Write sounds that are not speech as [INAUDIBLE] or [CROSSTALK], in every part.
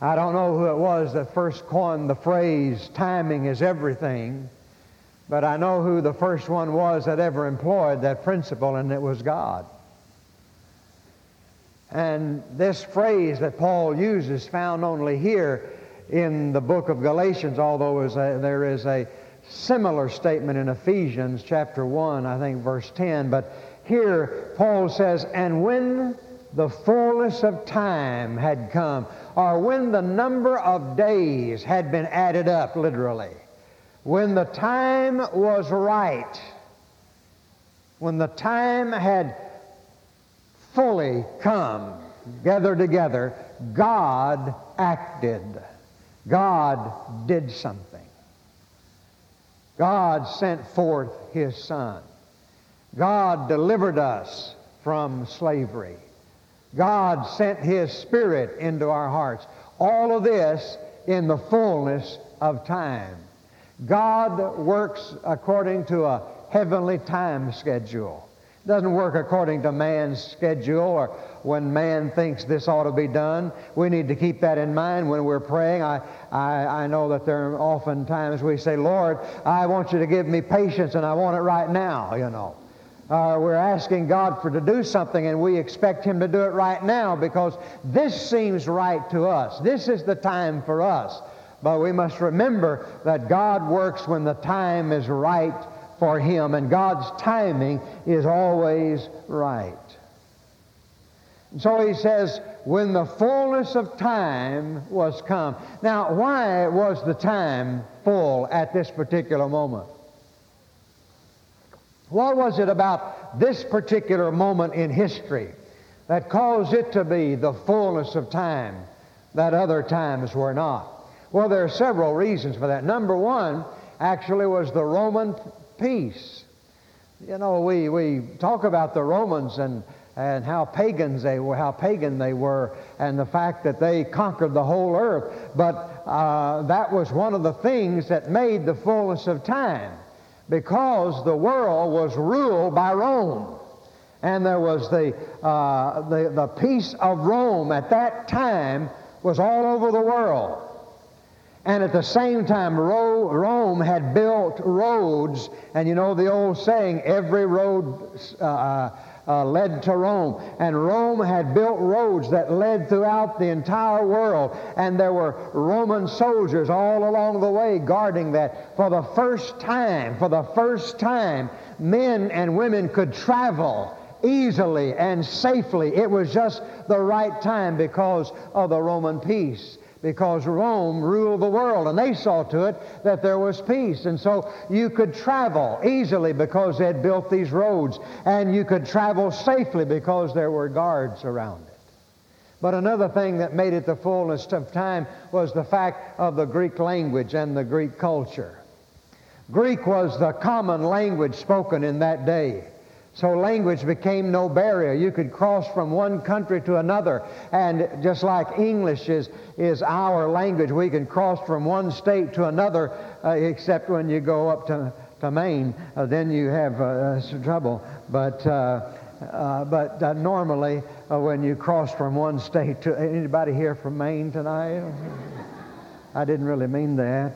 I don't know who it was that first coined the phrase, timing is everything, but I know who the first one was that ever employed that principle, and it was God. And this phrase that Paul uses found only here in the book of Galatians, although there is a similar statement in Ephesians chapter 1, I think verse 10. But here Paul says, And when the fullness of time had come, or when the number of days had been added up, literally, when the time was right, when the time had fully come, gathered together, God acted. God did something. God sent forth His Son. God delivered us from slavery. God sent His Spirit into our hearts. All of this in the fullness of time. God works according to a heavenly time schedule. It doesn't work according to man's schedule or when man thinks this ought to be done. We need to keep that in mind when we're praying. I, I, I know that there are often times we say, Lord, I want you to give me patience and I want it right now, you know. Uh, we're asking God for to do something and we expect Him to do it right now because this seems right to us. This is the time for us. But we must remember that God works when the time is right for him, and God's timing is always right. And so he says, when the fullness of time was come. Now, why was the time full at this particular moment? What was it about this particular moment in history that caused it to be the fullness of time that other times were not? Well, there are several reasons for that. Number one actually was the Roman peace. You know, we, we talk about the Romans and, and how pagans they were, how pagan they were, and the fact that they conquered the whole earth. But uh, that was one of the things that made the fullness of time, because the world was ruled by Rome. And there was the, uh, the, the peace of Rome at that time was all over the world. And at the same time, Rome had built roads. And you know the old saying, every road uh, uh, led to Rome. And Rome had built roads that led throughout the entire world. And there were Roman soldiers all along the way guarding that. For the first time, for the first time, men and women could travel easily and safely. It was just the right time because of the Roman peace because Rome ruled the world and they saw to it that there was peace. And so you could travel easily because they had built these roads and you could travel safely because there were guards around it. But another thing that made it the fullness of time was the fact of the Greek language and the Greek culture. Greek was the common language spoken in that day. So language became no barrier. You could cross from one country to another. And just like English is, is our language, we can cross from one state to another, uh, except when you go up to, to Maine. Uh, then you have uh, some trouble. But, uh, uh, but uh, normally, when you cross from one state to... Anybody here from Maine tonight? I didn't really mean that.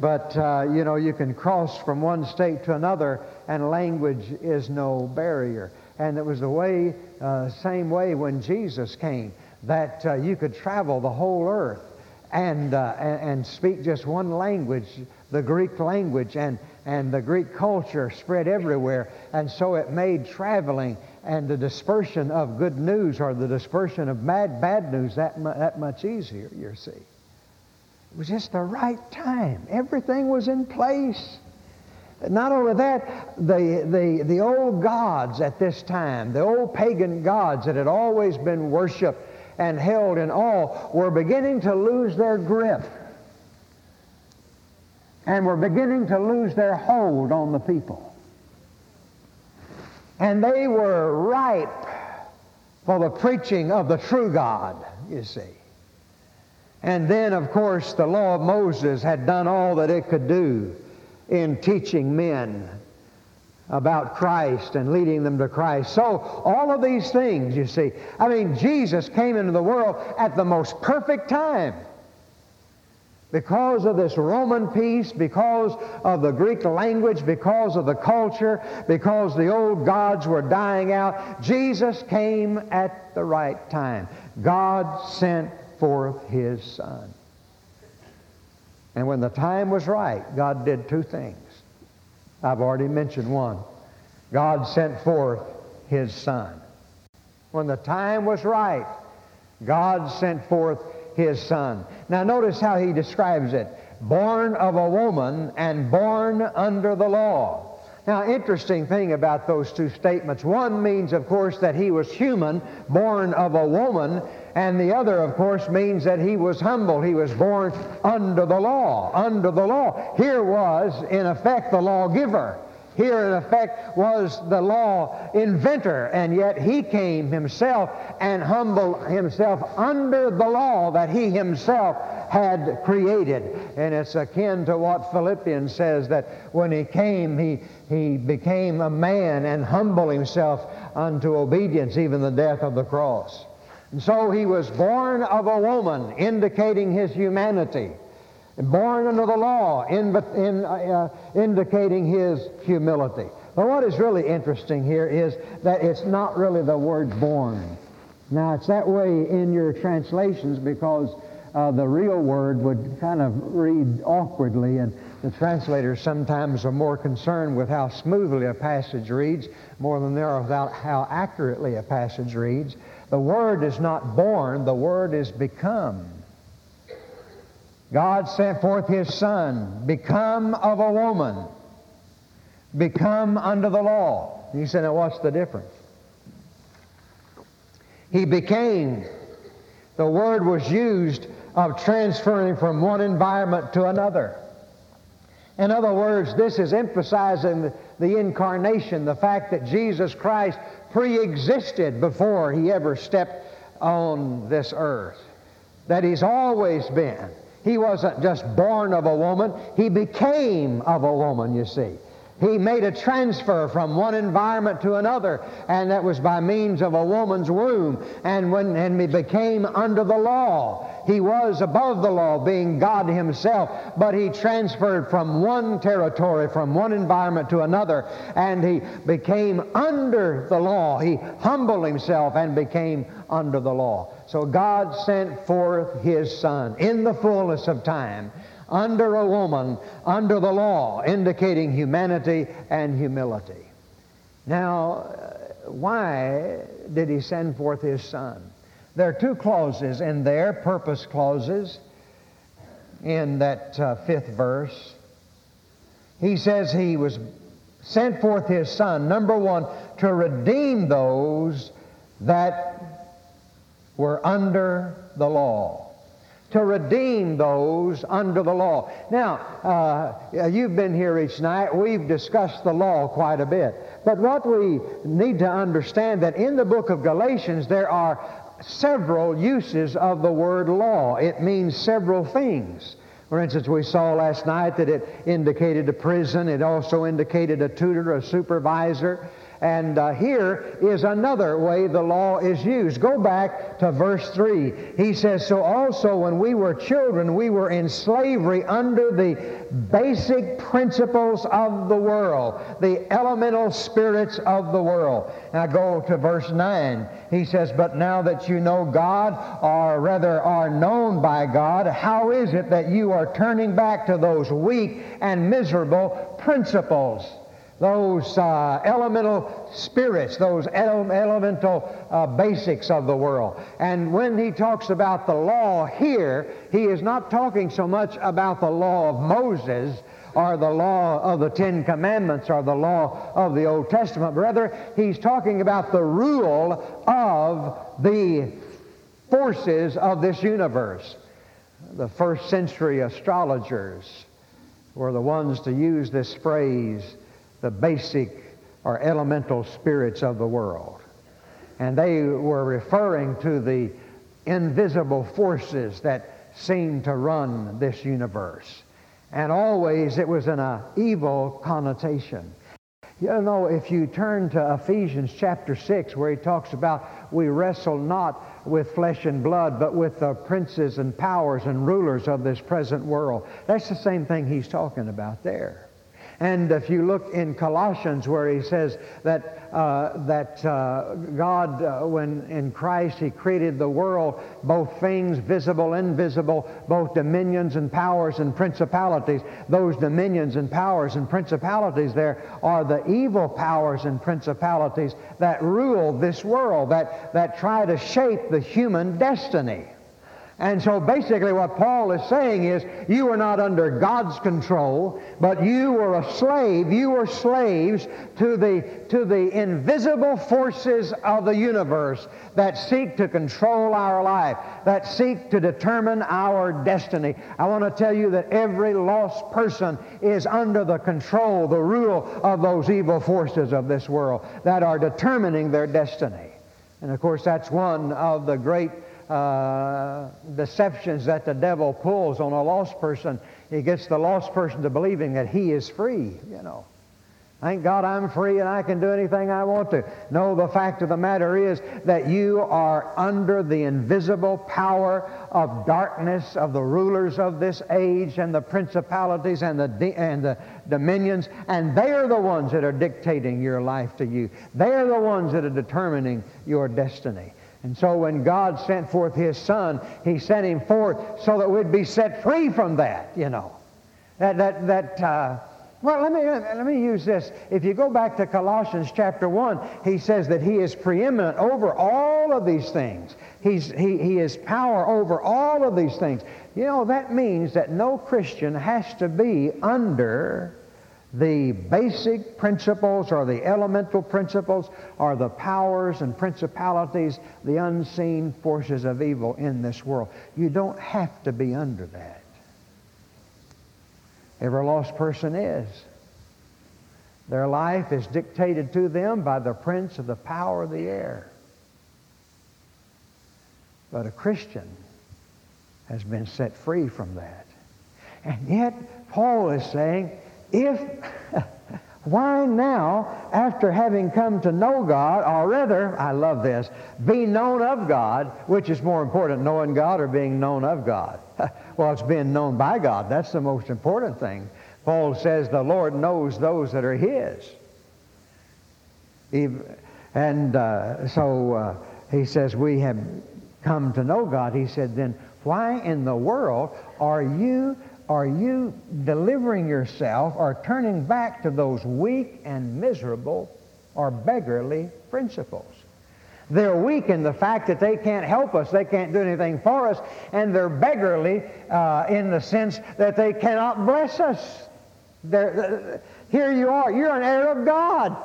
but, you know, you can cross from one state to another and language is no barrier. And it was the way, uh, same way when Jesus came, that uh, you could travel the whole earth and, uh, and, and, speak just one language, the Greek language, and, and the Greek culture spread everywhere. And so it made traveling and the dispersion of good news or the dispersion of bad, bad news that, mu- that much easier, you see. It was just the right time. Everything was in place. Not only that, the, the, the old gods at this time, the old pagan gods that had always been worshiped and held in awe, were beginning to lose their grip and were beginning to lose their hold on the people. And they were ripe for the preaching of the true God, you see. And then, of course, the law of Moses had done all that it could do in teaching men about Christ and leading them to Christ. So, all of these things, you see, I mean, Jesus came into the world at the most perfect time. Because of this Roman peace, because of the Greek language, because of the culture, because the old gods were dying out, Jesus came at the right time. God sent forth His Son. And when the time was right, God did two things. I've already mentioned one. God sent forth His Son. When the time was right, God sent forth His Son. Now notice how He describes it. Born of a woman and born under the law. Now, interesting thing about those two statements. One means, of course, that he was human, born of a woman, and the other, of course, means that he was humble. He was born under the law. Under the law. Here was, in effect, the lawgiver. Here, in effect, was the law inventor, and yet he came himself and humbled himself under the law that he himself had created. And it's akin to what Philippians says that when he came, he, he became a man and humbled himself unto obedience, even the death of the cross. And so he was born of a woman, indicating his humanity. Born under the law, in, in, uh, indicating his humility. But what is really interesting here is that it's not really the word born. Now, it's that way in your translations because uh, the real word would kind of read awkwardly, and the translators sometimes are more concerned with how smoothly a passage reads more than they are about how accurately a passage reads. The word is not born, the word is become. God sent forth his son, become of a woman, become under the law. He said, now what's the difference? He became. The word was used of transferring from one environment to another. In other words, this is emphasizing the, incarnation, the fact that Jesus Christ pre-existed before he ever stepped on this earth. That he's always been. He wasn't just born of a woman, he became of a woman, you see. He made a transfer from one environment to another, and that was by means of a woman's womb. And when and he became under the law, he was above the law, being God himself, but he transferred from one territory, from one environment to another, and he became under the law. He humbled himself and became under the law. So God sent forth his Son in the fullness of time under a woman, under the law, indicating humanity and humility. Now, uh, why did he send forth his son? There are two clauses in there, purpose clauses, in that uh, fifth verse. He says he was sent forth his son, number one, to redeem those that were under the law to redeem those under the law. Now, uh, you've been here each night. We've discussed the law quite a bit. But what we need to understand that in the book of Galatians there are several uses of the word law. It means several things. For instance, we saw last night that it indicated a prison. It also indicated a tutor, a supervisor. And uh, here is another way the law is used. Go back to verse 3. He says, So also when we were children, we were in slavery under the basic principles of the world, the elemental spirits of the world. Now go to verse 9. He says, But now that you know God, or rather are known by God, how is it that you are turning back to those weak and miserable principles? Those uh, elemental spirits, those ele- elemental uh, basics of the world. And when he talks about the law here, he is not talking so much about the law of Moses or the law of the Ten Commandments or the law of the Old Testament. Rather, he's talking about the rule of the forces of this universe. The first century astrologers were the ones to use this phrase the basic or elemental spirits of the world. And they were referring to the invisible forces that seem to run this universe. And always it was in an uh, evil connotation. You know, if you turn to Ephesians chapter 6, where he talks about we wrestle not with flesh and blood, but with the princes and powers and rulers of this present world, that's the same thing he's talking about there. And if you look in Colossians where he says that, uh, that uh, God, uh, when in Christ he created the world, both things visible, invisible, both dominions and powers and principalities, those dominions and powers and principalities there are the evil powers and principalities that rule this world, that, that try to shape the human destiny. And so basically what Paul is saying is you were not under God's control, but you were a slave. You were slaves to the, to the invisible forces of the universe that seek to control our life, that seek to determine our destiny. I want to tell you that every lost person is under the control, the rule of those evil forces of this world that are determining their destiny. And of course, that's one of the great uh, deceptions that the devil pulls on a lost person. He gets the lost person to believing that he is free, you know. Thank God I'm free and I can do anything I want to. No, the fact of the matter is that you are under the invisible power of darkness of the rulers of this age and the principalities and the, and the dominions, and they are the ones that are dictating your life to you. They are the ones that are determining your destiny. And so when God sent forth His Son, He sent Him forth so that we'd be set free from that, you know. That, that, that, uh, well, let me, let me use this. If you go back to Colossians chapter 1, he says that he is preeminent over all of these things. He's, he, he is power over all of these things. You know, that means that no Christian has to be under the basic principles or the elemental principles are the powers and principalities, the unseen forces of evil in this world. You don't have to be under that. Every lost person is. Their life is dictated to them by the prince of the power of the air. But a Christian has been set free from that. And yet, Paul is saying, if, [LAUGHS] why now, after having come to know God, or rather, I love this, be known of God, which is more important, knowing God or being known of God? [LAUGHS] well, it's being known by God. That's the most important thing. Paul says the Lord knows those that are His. And uh, so uh, he says, we have come to know God. He said, then why in the world are you are you delivering yourself or turning back to those weak and miserable or beggarly principles? They're weak in the fact that they can't help us, they can't do anything for us, and they're beggarly uh, in the sense that they cannot bless us. Uh, here you are, you're an heir of God.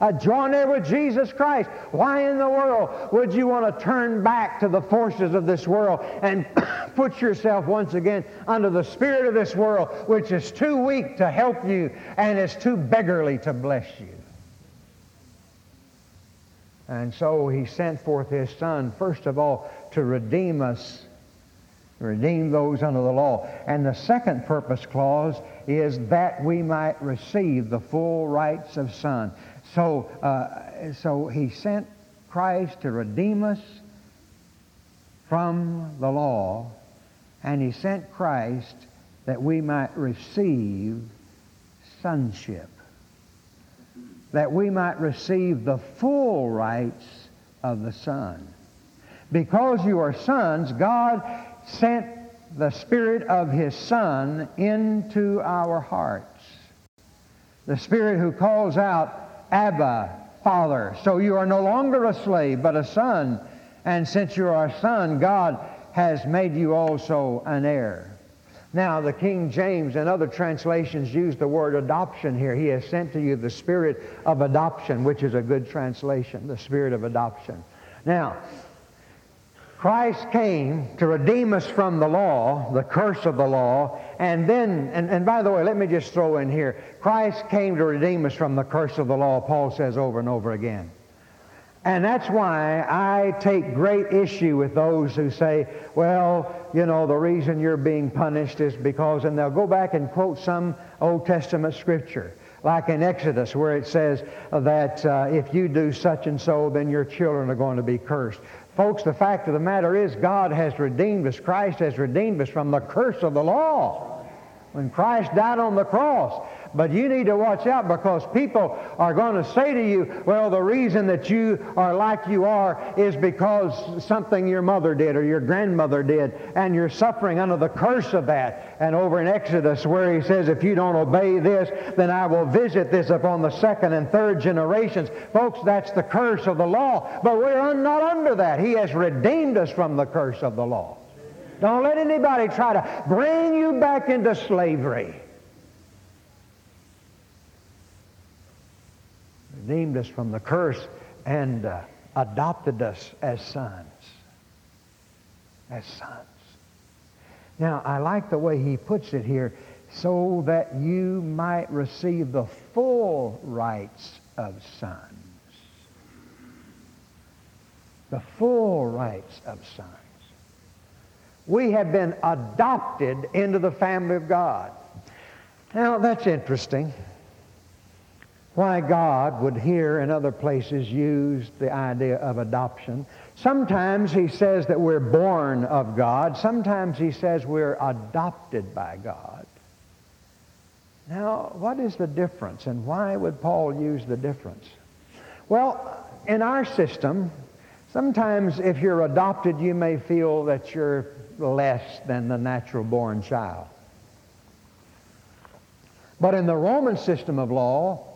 Uh, join there with Jesus Christ. Why in the world would you want to turn back to the forces of this world and [COUGHS] put yourself once again under the spirit of this world, which is too weak to help you and is too beggarly to bless you? And so he sent forth his son, first of all, to redeem us, redeem those under the law. And the second purpose clause is that we might receive the full rights of son. So, uh, so he sent Christ to redeem us from the law, and he sent Christ that we might receive sonship, that we might receive the full rights of the Son. Because you are sons, God sent the Spirit of His Son into our hearts. The Spirit who calls out, Abba, Father. So you are no longer a slave, but a son. And since you are a son, God has made you also an heir. Now, the King James and other translations use the word adoption here. He has sent to you the spirit of adoption, which is a good translation, the spirit of adoption. Now, Christ came to redeem us from the law, the curse of the law, and then, and, and by the way, let me just throw in here Christ came to redeem us from the curse of the law, Paul says over and over again. And that's why I take great issue with those who say, well, you know, the reason you're being punished is because, and they'll go back and quote some Old Testament scripture. Like in Exodus, where it says that uh, if you do such and so, then your children are going to be cursed. Folks, the fact of the matter is God has redeemed us. Christ has redeemed us from the curse of the law. When Christ died on the cross, but you need to watch out because people are going to say to you, well, the reason that you are like you are is because something your mother did or your grandmother did, and you're suffering under the curse of that. And over in Exodus, where he says, if you don't obey this, then I will visit this upon the second and third generations. Folks, that's the curse of the law. But we're not under that. He has redeemed us from the curse of the law. Don't let anybody try to bring you back into slavery. Redeemed us from the curse and uh, adopted us as sons. As sons. Now, I like the way he puts it here, so that you might receive the full rights of sons. The full rights of sons. We have been adopted into the family of God. Now, that's interesting why God would here and other places use the idea of adoption. Sometimes he says that we're born of God. Sometimes he says we're adopted by God. Now, what is the difference and why would Paul use the difference? Well, in our system, sometimes if you're adopted, you may feel that you're less than the natural born child. But in the Roman system of law,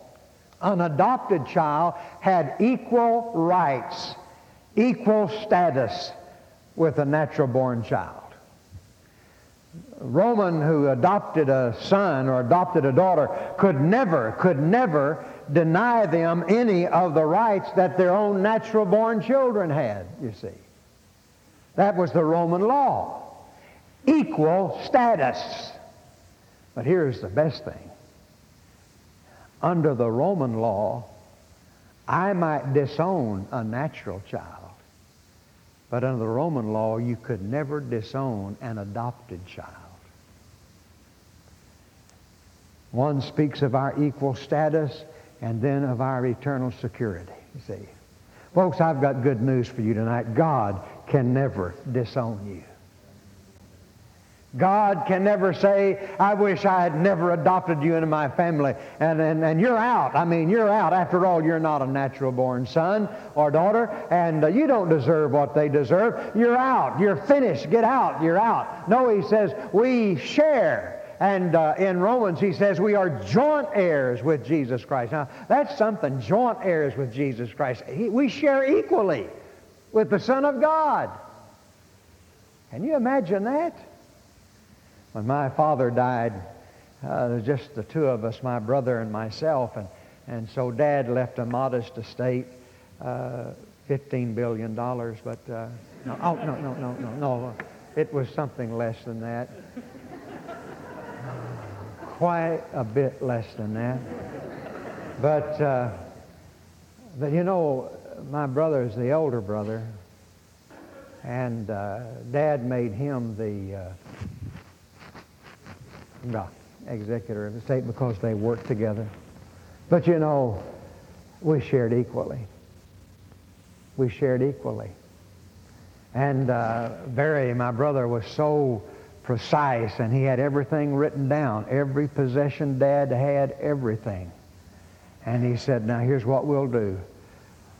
an adopted child had equal rights, equal status with a natural born child. A Roman who adopted a son or adopted a daughter could never, could never deny them any of the rights that their own natural born children had, you see. That was the Roman law. Equal status. But here's the best thing under the Roman law, I might disown a natural child. But under the Roman law, you could never disown an adopted child. One speaks of our equal status and then of our eternal security, you see. Folks, I've got good news for you tonight. God can never disown you. God can never say, I wish I had never adopted you into my family. And, and, and you're out. I mean, you're out. After all, you're not a natural born son or daughter, and uh, you don't deserve what they deserve. You're out. You're finished. Get out. You're out. No, he says, we share. And uh, in Romans, he says we are joint heirs with Jesus Christ. Now, that's something, joint heirs with Jesus Christ. He, we share equally with the Son of God. Can you imagine that? When my father died, uh, just the two of us, my brother and myself, and, and so Dad left a modest estate, uh, $15 billion, but uh, no, oh, no, no, no, no, no. It was something less than that. Quite a bit less than that. But, uh, but you know, my brother is the older brother, and uh, Dad made him the uh, the executor of the state because they worked together. But you know, we shared equally. We shared equally. And uh, Barry, my brother, was so precise, and he had everything written down. Every possession Dad had, everything. And he said, now here's what we'll do.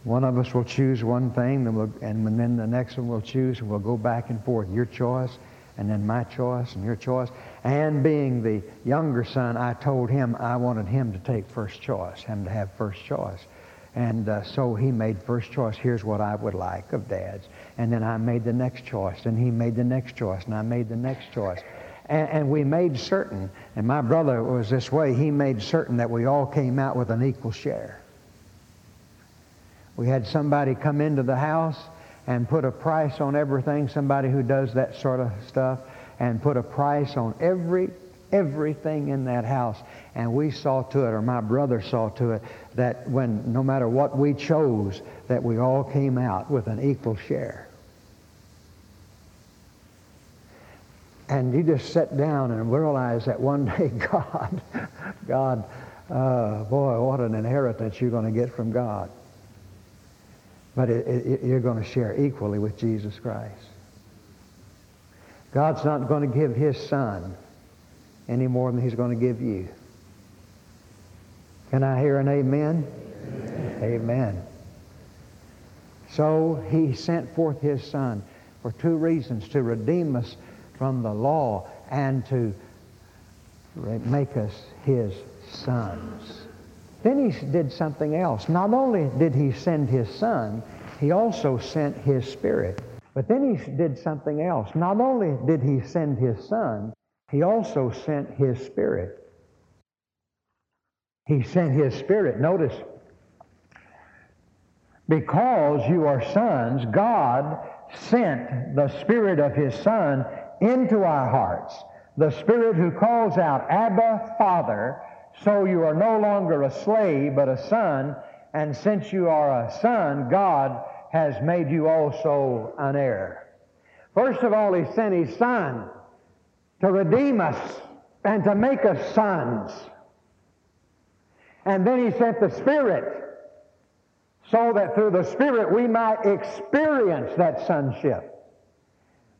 One of us will choose one thing, and, we'll, and then the next one will choose, and we'll go back and forth. Your choice, and then my choice, and your choice. And being the younger son, I told him I wanted him to take first choice, him to have first choice. And uh, so he made first choice. Here's what I would like of dad's. And then I made the next choice. And he made the next choice. And I made the next choice. And, and we made certain, and my brother was this way, he made certain that we all came out with an equal share. We had somebody come into the house and put a price on everything, somebody who does that sort of stuff and put a price on every everything in that house. And we saw to it, or my brother saw to it, that when no matter what we chose, that we all came out with an equal share. And you just sit down and realize that one [LAUGHS] day God, God uh, boy, what an inheritance you're going to get from God. But it, it, you're going to share equally with Jesus Christ. God's not going to give his son any more than he's going to give you. Can I hear an amen? Amen. amen. So he sent forth his son for two reasons, to redeem us from the law and to make us his sons. Then he did something else. Not only did he send his son, he also sent his spirit. But then he did something else. Not only did he send his son, he also sent his spirit. He sent his spirit. Notice, because you are sons, God sent the spirit of his son into our hearts. The spirit who calls out, Abba, Father, so you are no longer a slave, but a son. And since you are a son, God has made you also an heir. First of all, He sent His Son to redeem us and to make us sons. And then He sent the Spirit so that through the Spirit we might experience that sonship.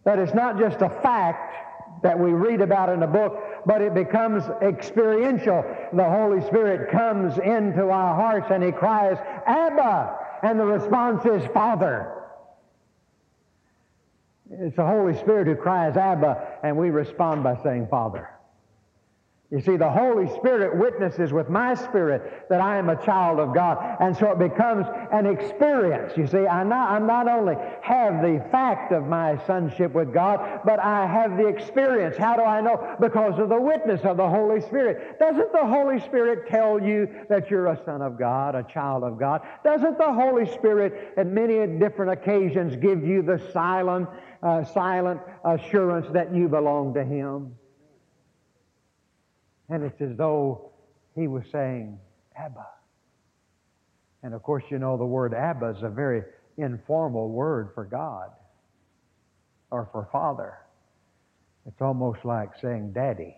That it's not just a fact, that we read about in a book, but it becomes experiential. The Holy Spirit comes into our hearts and He cries, Abba! And the response is, Father. It's the Holy Spirit who cries, Abba, and we respond by saying, Father. You see, the Holy Spirit witnesses with my spirit that I am a child of God. And so it becomes an experience. You see, I not, I not only have the fact of my sonship with God, but I have the experience. How do I know? Because of the witness of the Holy Spirit. Doesn't the Holy Spirit tell you that you're a son of God, a child of God? Doesn't the Holy Spirit at many different occasions give you the silent, uh, silent assurance that you belong to Him? And it's as though he was saying, Abba. And of course, you know the word Abba is a very informal word for God or for Father. It's almost like saying Daddy.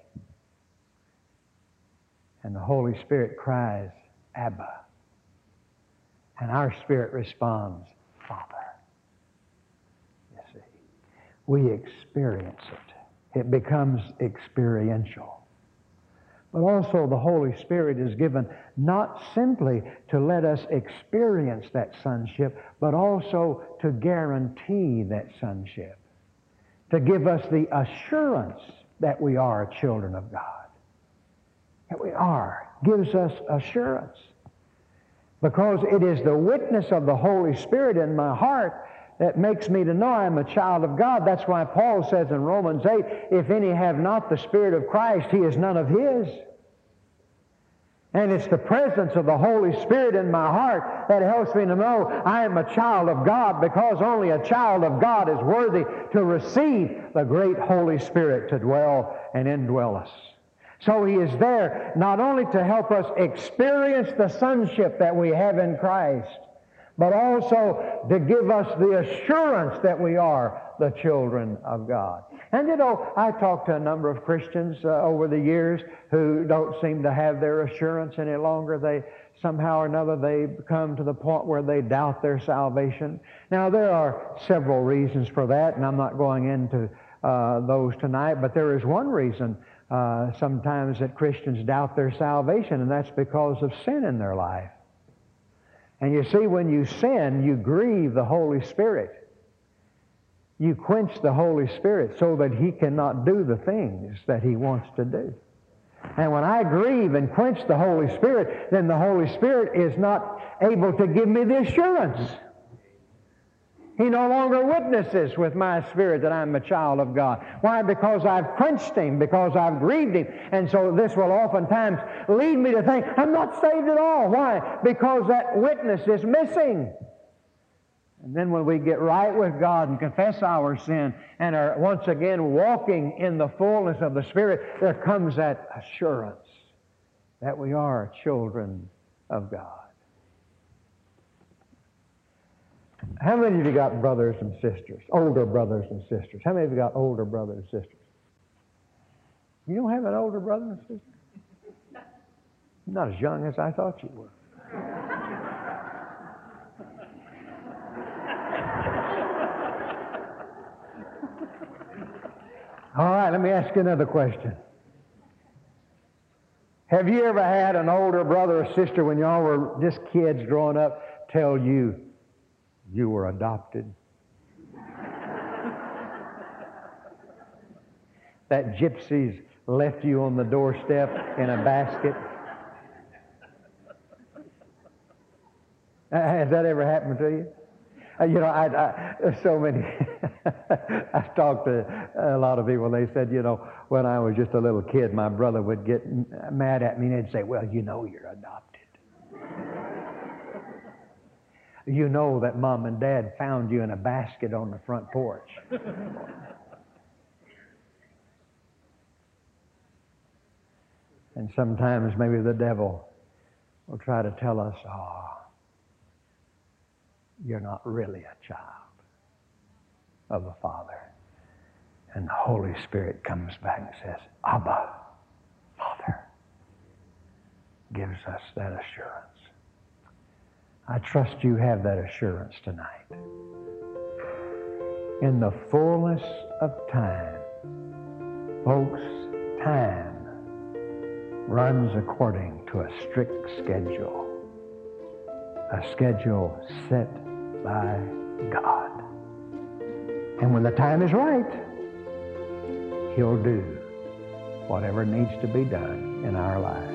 And the Holy Spirit cries, Abba. And our spirit responds, Father. You see, we experience it. It becomes experiential. But also the Holy Spirit is given not simply to let us experience that sonship, but also to guarantee that sonship. To give us the assurance that we are children of God. That we are. Gives us assurance. Because it is the witness of the Holy Spirit in my heart that makes me to know I'm a child of God. That's why Paul says in Romans 8, if any have not the Spirit of Christ, he is none of his. And it's the presence of the Holy Spirit in my heart that helps me to know I am a child of God because only a child of God is worthy to receive the great Holy Spirit to dwell and indwell us. So He is there not only to help us experience the sonship that we have in Christ, but also to give us the assurance that we are the children of God. And you know, I talked to a number of Christians uh, over the years who don't seem to have their assurance any longer. They somehow or another they come to the point where they doubt their salvation. Now there are several reasons for that, and I'm not going into uh, those tonight, but there is one reason uh, sometimes that Christians doubt their salvation, and that's because of sin in their life. And you see, when you sin, you grieve the Holy Spirit you quench the Holy Spirit so that He cannot do the things that He wants to do. And when I grieve and quench the Holy Spirit, then the Holy Spirit is not able to give me the assurance. He no longer witnesses with my spirit that I'm a child of God. Why? Because I've quenched him, because I've grieved him. And so this will oftentimes lead me to think, I'm not saved at all. Why? Because that witness is missing. And then when we get right with God and confess our sin and are once again walking in the fullness of the Spirit, there comes that assurance that we are children of God. How many of you got brothers and sisters, older brothers and sisters? How many of you got older brothers and sisters? You don't have an older brother and sister? Not as young as I thought you were. All right, let me ask you another question. Have you ever had an older brother or sister when y'all were just kids growing up tell you you were adopted? that gypsies left you on the doorstep in a basket? Has that ever happened to you? Uh, you know, I, I so many. [LAUGHS] I've talked to a lot of people. They said, you know, when I was just a little kid, my brother would get mad at me and he'd say, "Well, you know, you're adopted. You know that mom and dad found you in a basket on the front porch." [LAUGHS] and sometimes maybe the devil will try to tell us, "Oh." you're not really a child of the Father. And the Holy Spirit comes back and says, Abba, Father, gives us that assurance. I trust you have that assurance tonight. In the fullness of time, folks, time runs according to a strict schedule, a schedule set by God. And when the time is right, He'll do whatever needs to be done in our lives.